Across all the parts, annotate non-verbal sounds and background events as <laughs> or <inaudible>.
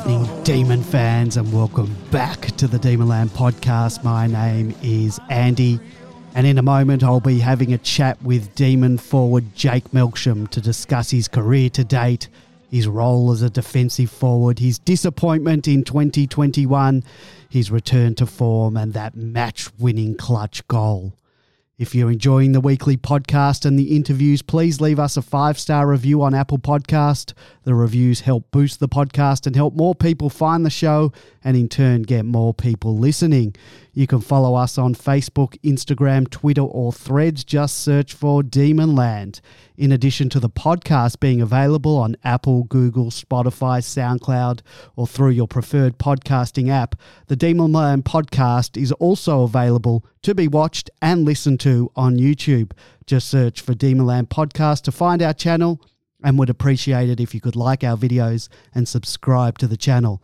Evening, Demon fans, and welcome back to the Demonland podcast. My name is Andy, and in a moment, I'll be having a chat with Demon forward Jake Melksham to discuss his career to date, his role as a defensive forward, his disappointment in 2021, his return to form, and that match winning clutch goal. If you're enjoying the weekly podcast and the interviews, please leave us a five star review on Apple Podcast. The reviews help boost the podcast and help more people find the show and in turn get more people listening. You can follow us on Facebook, Instagram, Twitter, or Threads. Just search for Demonland. In addition to the podcast being available on Apple, Google, Spotify, SoundCloud, or through your preferred podcasting app, the Demonland podcast is also available to be watched and listened to on YouTube. Just search for Demonland Podcast to find our channel and would appreciate it if you could like our videos and subscribe to the channel.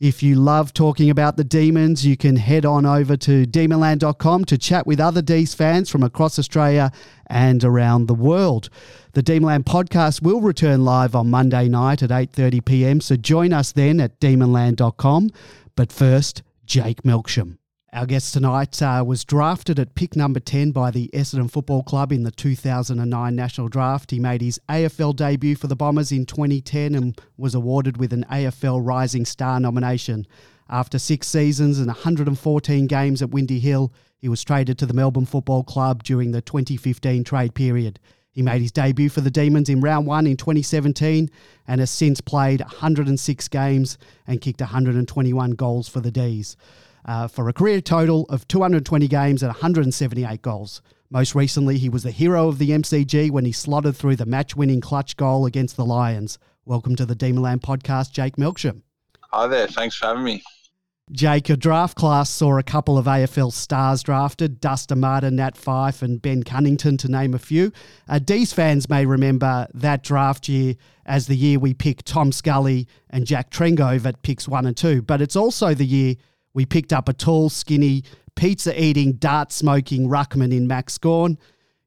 If you love talking about the demons, you can head on over to demonland.com to chat with other D's fans from across Australia and around the world. The Demonland podcast will return live on Monday night at 8:30 p.m. So join us then at demonland.com. But first, Jake Melksham. Our guest tonight uh, was drafted at pick number 10 by the Essendon Football Club in the 2009 National Draft. He made his AFL debut for the Bombers in 2010 and was awarded with an AFL Rising Star nomination. After six seasons and 114 games at Windy Hill, he was traded to the Melbourne Football Club during the 2015 trade period. He made his debut for the Demons in round one in 2017 and has since played 106 games and kicked 121 goals for the D's uh, for a career total of 220 games and 178 goals. Most recently, he was the hero of the MCG when he slotted through the match winning clutch goal against the Lions. Welcome to the Demonland podcast, Jake Melksham. Hi there, thanks for having me. Jake, your draft class saw a couple of AFL stars drafted Dustin Martin, Nat Fyfe, and Ben Cunnington, to name a few. Uh, D's fans may remember that draft year as the year we picked Tom Scully and Jack Trengove at picks one and two, but it's also the year we picked up a tall, skinny, pizza eating, dart smoking ruckman in Max Gawn.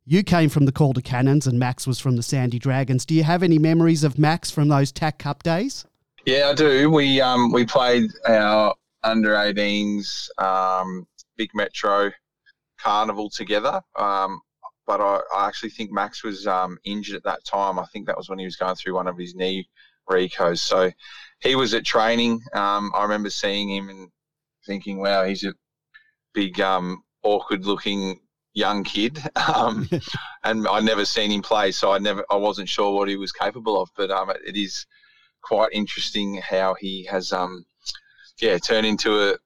You came from the Calder Cannons and Max was from the Sandy Dragons. Do you have any memories of Max from those TAC Cup days? Yeah, I do. We um, we played our under 18s um, big metro carnival together. Um, but I, I, actually think Max was um, injured at that time. I think that was when he was going through one of his knee recos. So he was at training. Um, I remember seeing him and thinking, wow, he's a big, um, awkward looking young kid. <laughs> Um, <laughs> and I'd never seen him play, so I never, I wasn't sure what he was capable of. But um, it is quite interesting how he has, um, yeah, turned into a,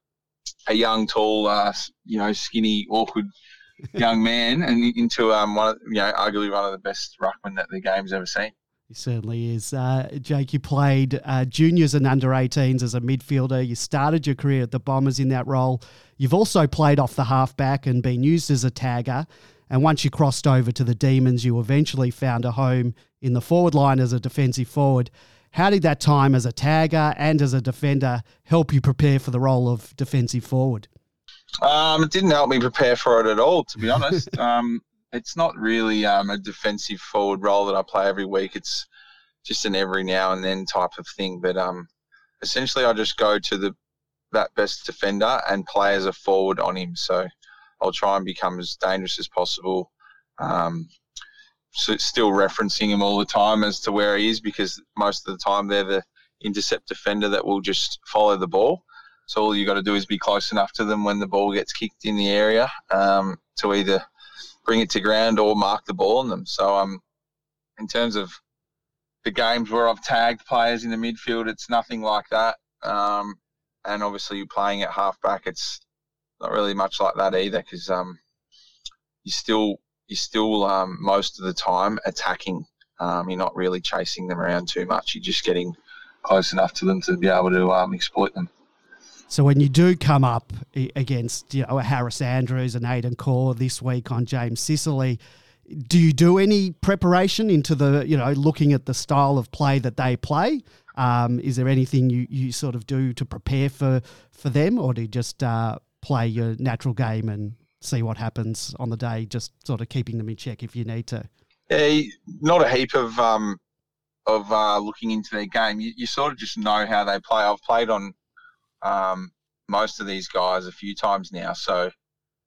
a young, tall, uh, you know, skinny, awkward <laughs> young man, and into um, one, of, you know, arguably one of the best ruckmen that the game's ever seen. He certainly is. Uh, Jake, you played uh, juniors and under 18s as a midfielder. You started your career at the Bombers in that role. You've also played off the halfback and been used as a tagger. And once you crossed over to the Demons, you eventually found a home in the forward line as a defensive forward. How did that time as a tagger and as a defender help you prepare for the role of defensive forward? Um, it didn't help me prepare for it at all, to be honest. <laughs> um, it's not really um, a defensive forward role that I play every week. It's just an every now and then type of thing. But um, essentially, I just go to the that best defender and play as a forward on him. So I'll try and become as dangerous as possible. Um, so still referencing him all the time as to where he is because most of the time they're the intercept defender that will just follow the ball. So all you got to do is be close enough to them when the ball gets kicked in the area um, to either bring it to ground or mark the ball on them. So um, in terms of the games where I've tagged players in the midfield, it's nothing like that. Um, and obviously, you're playing at halfback, it's not really much like that either because um, you still you're still um, most of the time attacking. Um, you're not really chasing them around too much. You're just getting close enough to them to be able to um, exploit them. So when you do come up against you know Harris Andrews and Aidan Corr this week on James Sicily, do you do any preparation into the you know looking at the style of play that they play? Um, is there anything you, you sort of do to prepare for for them, or do you just uh, play your natural game and see what happens on the day, just sort of keeping them in check if you need to? Yeah, not a heap of um, of uh, looking into their game, you, you, sort of just know how they play. I've played on um, most of these guys a few times now, so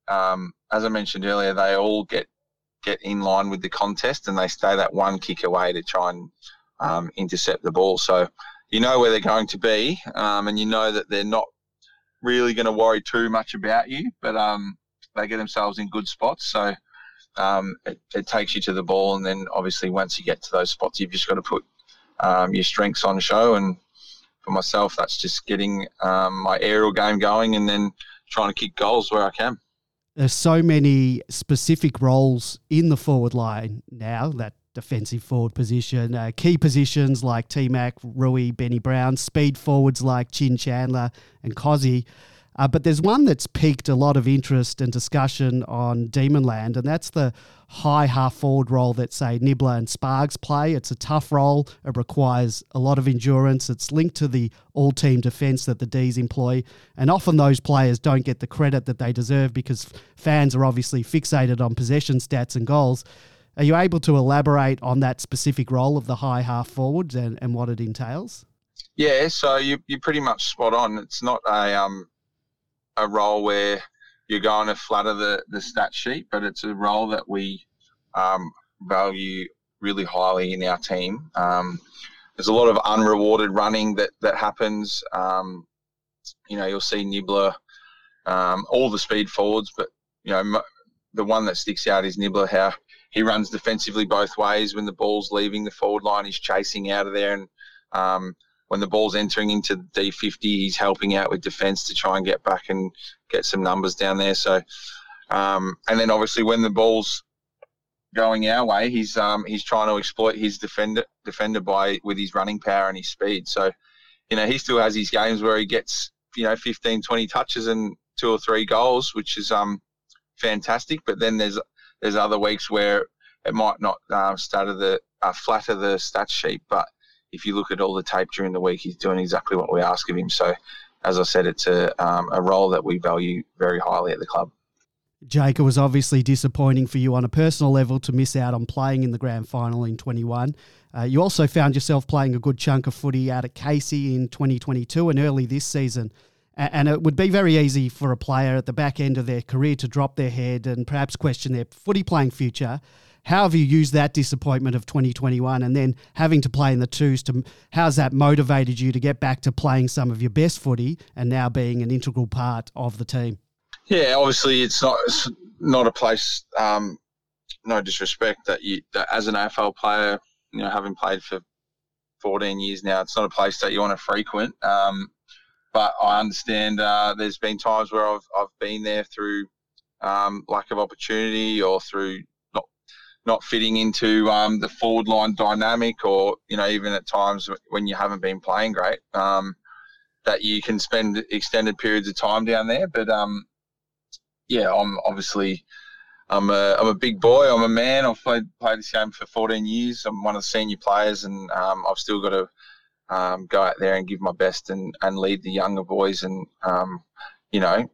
um, as I mentioned earlier, they all get get in line with the contest and they stay that one kick away to try and um, intercept the ball. So you know where they're going to be, um, and you know that they're not really going to worry too much about you, but um, they get themselves in good spots. So um, it, it, takes you to the ball, and then obviously once you get to those spots, you've just got to put your strengths on show. And for myself, that's just getting um, my aerial game going, and then trying to kick goals where I can. There's so many specific roles in the forward line now that defensive forward position, uh, key positions like T Mac, Rui, Benny Brown, speed forwards like Chin Chandler and Cozzy. Uh, but there's one that's piqued a lot of interest and discussion on Demonland, and that's the high half forward role that, say, Nibbler and Sparks play. It's a tough role. It requires a lot of endurance. It's linked to the all team defence that the D's employ. And often those players don't get the credit that they deserve because fans are obviously fixated on possession stats and goals. Are you able to elaborate on that specific role of the high half forwards and, and what it entails? Yeah, so you, you're pretty much spot on. It's not a um, a role where you're going to flatter the, the stat sheet, but it's a role that we um, value really highly in our team. Um, there's a lot of unrewarded running that, that happens. Um, you know, you'll see Nibbler, um, all the speed forwards, but, you know, the one that sticks out is Nibbler, how he runs defensively both ways. When the ball's leaving the forward line, he's chasing out of there and um, when the ball's entering into D50, he's helping out with defence to try and get back and get some numbers down there. So, um, and then obviously when the ball's going our way, he's um, he's trying to exploit his defender defender by with his running power and his speed. So, you know, he still has his games where he gets you know 15, 20 touches and two or three goals, which is um fantastic. But then there's there's other weeks where it might not uh, stutter the uh, flatter the stats sheet, but if you look at all the tape during the week, he's doing exactly what we ask of him. So, as I said, it's a, um, a role that we value very highly at the club. Jake, it was obviously disappointing for you on a personal level to miss out on playing in the grand final in 21. Uh, you also found yourself playing a good chunk of footy out at Casey in 2022 and early this season. And it would be very easy for a player at the back end of their career to drop their head and perhaps question their footy playing future. How have you used that disappointment of 2021 and then having to play in the twos to how's that motivated you to get back to playing some of your best footy and now being an integral part of the team? Yeah, obviously it's not it's not a place. Um, no disrespect that you that as an AFL player, you know, having played for 14 years now, it's not a place that you want to frequent. Um, but I understand uh, there's been times where I've I've been there through um, lack of opportunity or through not fitting into um, the forward line dynamic, or you know even at times when you haven't been playing great, um, that you can spend extended periods of time down there. But um, yeah, I'm obviously I'm a I'm a big boy. I'm a man. I've played played this game for 14 years. I'm one of the senior players, and um, I've still got to um, go out there and give my best and, and lead the younger boys and um, you know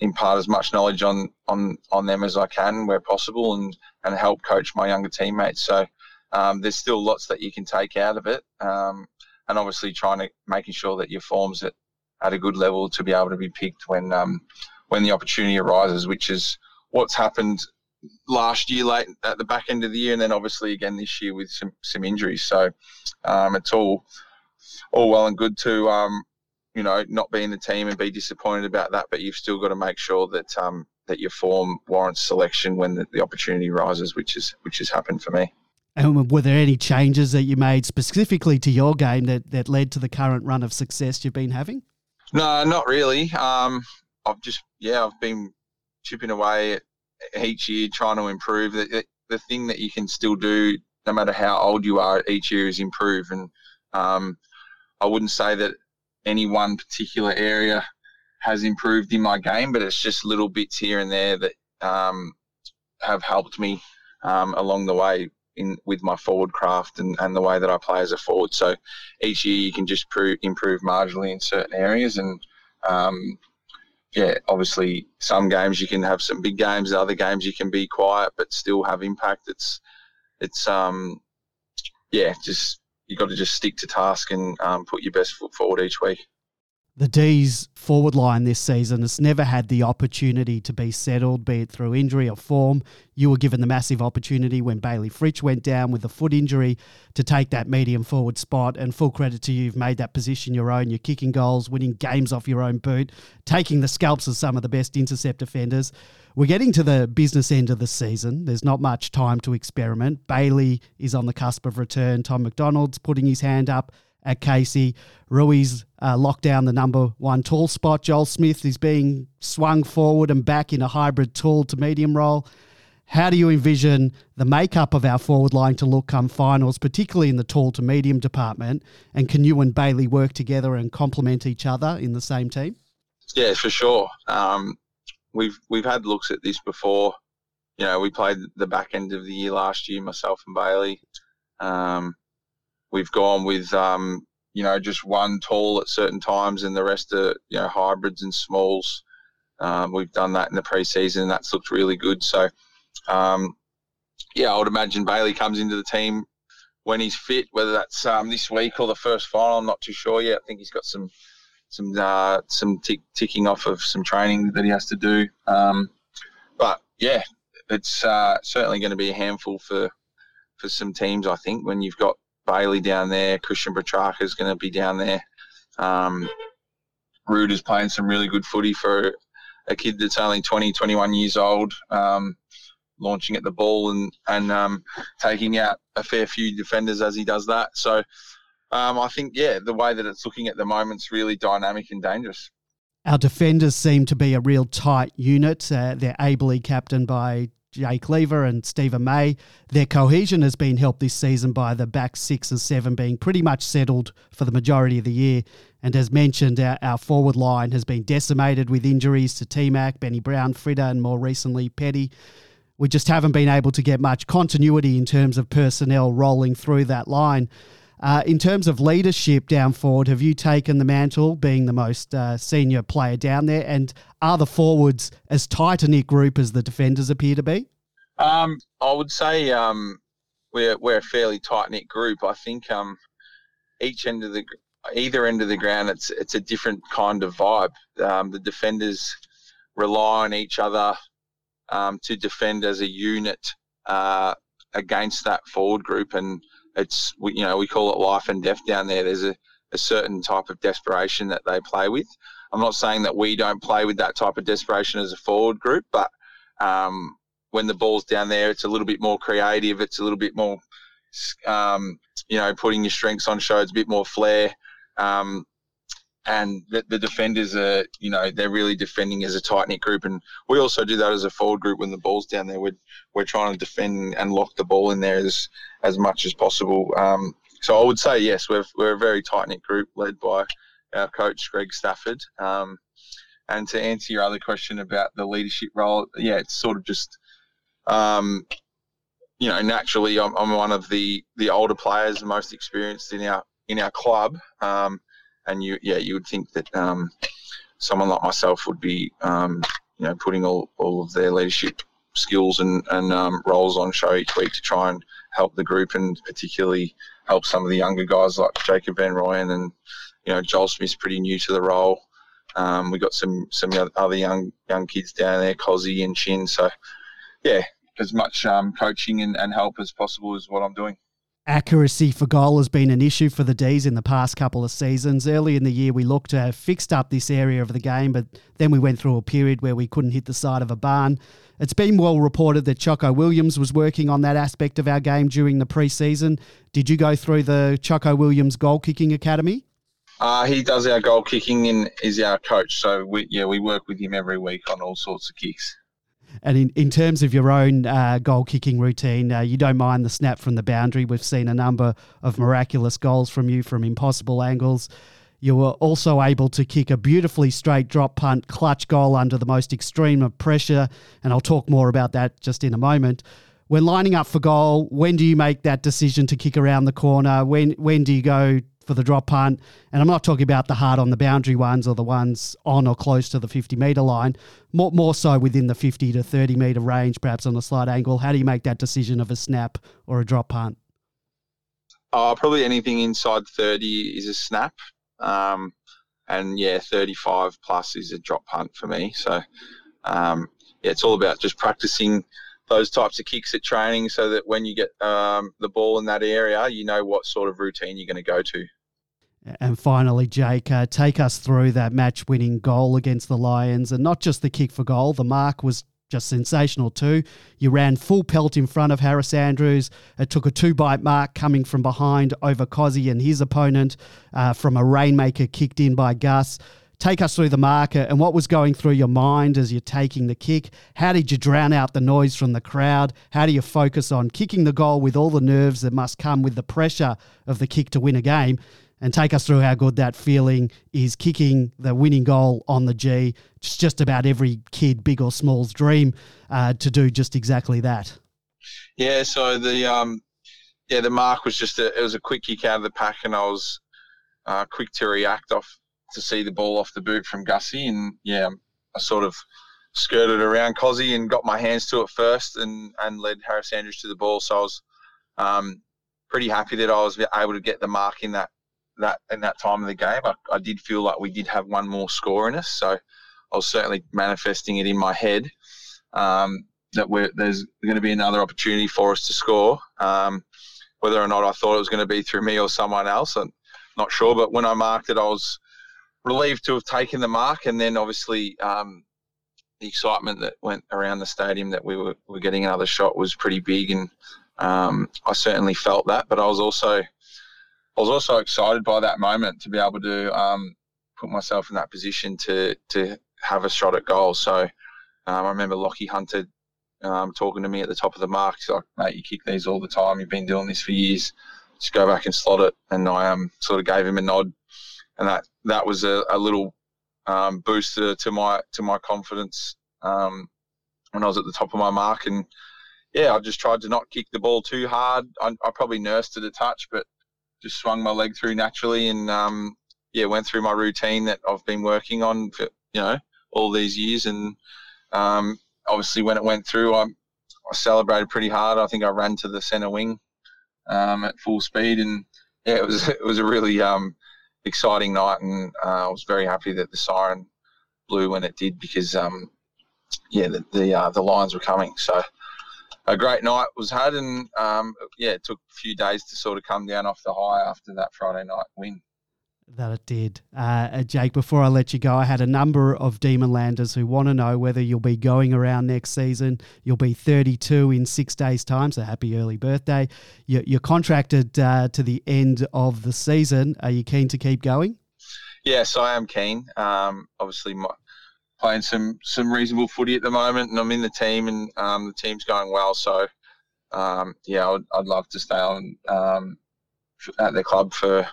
impart as much knowledge on on on them as I can where possible, and and help coach my younger teammates. So um, there's still lots that you can take out of it, um, and obviously trying to making sure that your form's at at a good level to be able to be picked when um, when the opportunity arises, which is what's happened last year late at the back end of the year and then obviously again this year with some some injuries so um, it's all all well and good to um, you know, not be in the team and be disappointed about that. But you've still got to make sure that um, that your form warrants selection when the, the opportunity rises, which is which has happened for me. And were there any changes that you made specifically to your game that, that led to the current run of success you've been having? No, not really. Um, I've just yeah, I've been chipping away each year trying to improve. The, the thing that you can still do, no matter how old you are, each year is improve. And um, I wouldn't say that any one particular area has improved in my game, but it's just little bits here and there that um, have helped me um, along the way in with my forward craft and, and the way that I play as a forward. So each year you can just prove, improve marginally in certain areas, and um, yeah, obviously some games you can have some big games, other games you can be quiet but still have impact. It's it's um yeah, just you got to just stick to task and um, put your best foot forward each week the D's forward line this season has never had the opportunity to be settled, be it through injury or form. You were given the massive opportunity when Bailey Fritsch went down with a foot injury to take that medium forward spot. And full credit to you, you've made that position your own. You're kicking goals, winning games off your own boot, taking the scalps of some of the best intercept defenders. We're getting to the business end of the season. There's not much time to experiment. Bailey is on the cusp of return. Tom McDonald's putting his hand up at Casey. Rui's uh, locked down the number one tall spot. Joel Smith is being swung forward and back in a hybrid tall to medium role. How do you envision the makeup of our forward line to look come finals, particularly in the tall to medium department? And can you and Bailey work together and complement each other in the same team? Yeah, for sure. Um, we've we've had looks at this before. You know, we played the back end of the year last year, myself and Bailey. Um, we've gone with um, you know just one tall at certain times and the rest are you know hybrids and smalls. Um, we've done that in the preseason and that's looked really good. So um, yeah, I would imagine Bailey comes into the team when he's fit, whether that's um, this week or the first final. I'm not too sure yet. I think he's got some some uh, some tick, ticking off of some training that he has to do. Um, but yeah, it's uh, certainly going to be a handful for for some teams. I think when you've got Bailey down there. Christian Petracca is going to be down there. Um, is playing some really good footy for a kid that's only 20, 21 years old, um, launching at the ball and, and um, taking out a fair few defenders as he does that. So um, I think, yeah, the way that it's looking at the moment is really dynamic and dangerous. Our defenders seem to be a real tight unit. Uh, they're ably captained by Jake Lever and Steven May. Their cohesion has been helped this season by the back six and seven being pretty much settled for the majority of the year. And as mentioned, our, our forward line has been decimated with injuries to T-Mac, Benny Brown, Fritter, and more recently Petty. We just haven't been able to get much continuity in terms of personnel rolling through that line. Uh, in terms of leadership down forward, have you taken the mantle, being the most uh, senior player down there? And are the forwards as tight a knit group as the defenders appear to be? Um, I would say um, we're we're a fairly tight knit group. I think um, each end of the either end of the ground, it's it's a different kind of vibe. Um, the defenders rely on each other um, to defend as a unit uh, against that forward group, and it's we, you know we call it life and death down there. There's a, a certain type of desperation that they play with. I'm not saying that we don't play with that type of desperation as a forward group, but um, when the ball's down there, it's a little bit more creative. It's a little bit more, um, you know, putting your strengths on show. It's a bit more flair. Um, and the, the, defenders are, you know, they're really defending as a tight knit group, and we also do that as a forward group when the ball's down there. We're we're trying to defend and lock the ball in there as as much as possible. Um, so I would say yes, we're we're a very tight knit group led by our coach Greg Stafford. Um, and to answer your other question about the leadership role, yeah, it's sort of just, um, you know, naturally I'm, I'm, one of the the older players, the most experienced in our in our club. Um, and you yeah you would think that um, someone like myself would be um, you know putting all, all of their leadership skills and, and um, roles on show each week to try and help the group and particularly help some of the younger guys like Jacob Van Rooyen and you know Joel Smith's pretty new to the role. Um, we got some some other young young kids down there, Cozzy and Chin. So yeah, as much um, coaching and, and help as possible is what I'm doing. Accuracy for goal has been an issue for the D's in the past couple of seasons. Early in the year, we looked to have fixed up this area of the game, but then we went through a period where we couldn't hit the side of a barn. It's been well reported that Choco Williams was working on that aspect of our game during the preseason. Did you go through the Choco Williams goal kicking academy? Uh, he does our goal kicking and is our coach. So we, yeah, we work with him every week on all sorts of kicks. And in, in terms of your own uh, goal kicking routine, uh, you don't mind the snap from the boundary. We've seen a number of miraculous goals from you from impossible angles. You were also able to kick a beautifully straight drop punt clutch goal under the most extreme of pressure. And I'll talk more about that just in a moment. When lining up for goal, when do you make that decision to kick around the corner? When when do you go for the drop punt. And I'm not talking about the hard on the boundary ones or the ones on or close to the 50 metre line, more, more so within the 50 to 30 metre range, perhaps on a slight angle. How do you make that decision of a snap or a drop punt? Oh, probably anything inside 30 is a snap. Um, and yeah, 35 plus is a drop punt for me. So um, yeah, it's all about just practicing those types of kicks at training so that when you get um, the ball in that area, you know what sort of routine you're going to go to. And finally, Jake, uh, take us through that match winning goal against the Lions and not just the kick for goal. The mark was just sensational too. You ran full pelt in front of Harris Andrews. It took a two bite mark coming from behind over Cozzy and his opponent uh, from a rainmaker kicked in by Gus. Take us through the marker and what was going through your mind as you're taking the kick. How did you drown out the noise from the crowd? How do you focus on kicking the goal with all the nerves that must come with the pressure of the kick to win a game? And take us through how good that feeling is kicking the winning goal on the G. It's just about every kid, big or small's dream uh, to do just exactly that. Yeah, so the um, yeah the mark was just a, it was a quick kick out of the pack, and I was uh, quick to react off to see the ball off the boot from Gussie, and yeah, I sort of skirted around Cozzy and got my hands to it first, and and led Harris Andrews to the ball. So I was um, pretty happy that I was able to get the mark in that that in that time of the game. I, I did feel like we did have one more score in us, so I was certainly manifesting it in my head um, that there's going to be another opportunity for us to score. Um, whether or not I thought it was going to be through me or someone else, I'm not sure. But when I marked it, I was relieved to have taken the mark, and then obviously um, the excitement that went around the stadium that we were, were getting another shot was pretty big, and um, I certainly felt that. But I was also I was also excited by that moment to be able to um, put myself in that position to to have a shot at goal. So um, I remember Lachie Hunter um, talking to me at the top of the mark. He's like, "Mate, you kick these all the time. You've been doing this for years. Just go back and slot it." And I um, sort of gave him a nod, and that that was a, a little um, booster to my to my confidence um, when I was at the top of my mark. And yeah, I just tried to not kick the ball too hard. I, I probably nursed it a touch, but just swung my leg through naturally and um, yeah, went through my routine that I've been working on for you know all these years. And um, obviously, when it went through, I, I, celebrated pretty hard. I think I ran to the centre wing um, at full speed, and yeah, it was <laughs> it was a really um, exciting night, and uh, I was very happy that the siren blew when it did because um, yeah, the the, uh, the Lions were coming. So a great night was had, and um, yeah, it took a few days to sort of come down off the high after that Friday night win. That it did. Uh, uh Jake, before I let you go, I had a number of Demon Landers who want to know whether you'll be going around next season. You'll be 32 in six days' time, so happy early birthday. You're, you're contracted uh, to the end of the season. Are you keen to keep going? Yes, I am keen. Um, obviously, my, playing some some reasonable footy at the moment, and I'm in the team, and um, the team's going well. So, um, yeah, I'd, I'd, love to stay on um, at the club for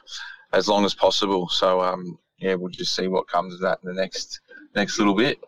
as long as possible. So, um, yeah, we'll just see what comes of that in the next next little bit.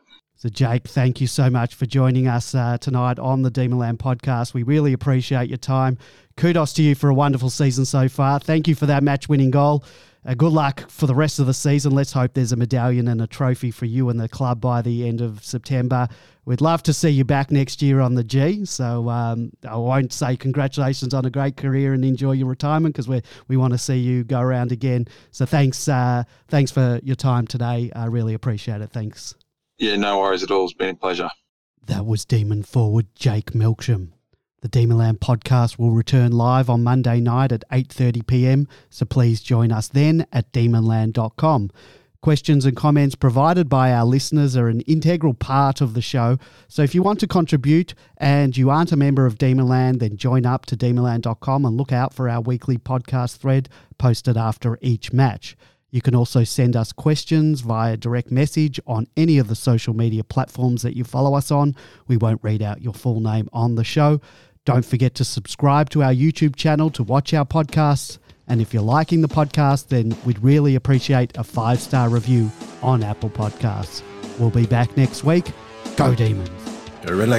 So, Jake, thank you so much for joining us uh, tonight on the Demonland podcast. We really appreciate your time. Kudos to you for a wonderful season so far. Thank you for that match winning goal. Uh, good luck for the rest of the season. Let's hope there's a medallion and a trophy for you and the club by the end of September. We'd love to see you back next year on the G. So um, I won't say congratulations on a great career and enjoy your retirement because we we want to see you go around again. So thanks uh, thanks for your time today. I really appreciate it. Thanks. Yeah, no worries at all. It's been a pleasure. That was Demon forward Jake Melksham. The Demonland podcast will return live on Monday night at 8:30 p.m. So please join us then at demonland.com. Questions and comments provided by our listeners are an integral part of the show. So if you want to contribute and you aren't a member of Demonland, then join up to demonland.com and look out for our weekly podcast thread posted after each match. You can also send us questions via direct message on any of the social media platforms that you follow us on. We won't read out your full name on the show. Don't forget to subscribe to our YouTube channel to watch our podcasts. And if you're liking the podcast, then we'd really appreciate a five star review on Apple Podcasts. We'll be back next week. Go Demons. Go Red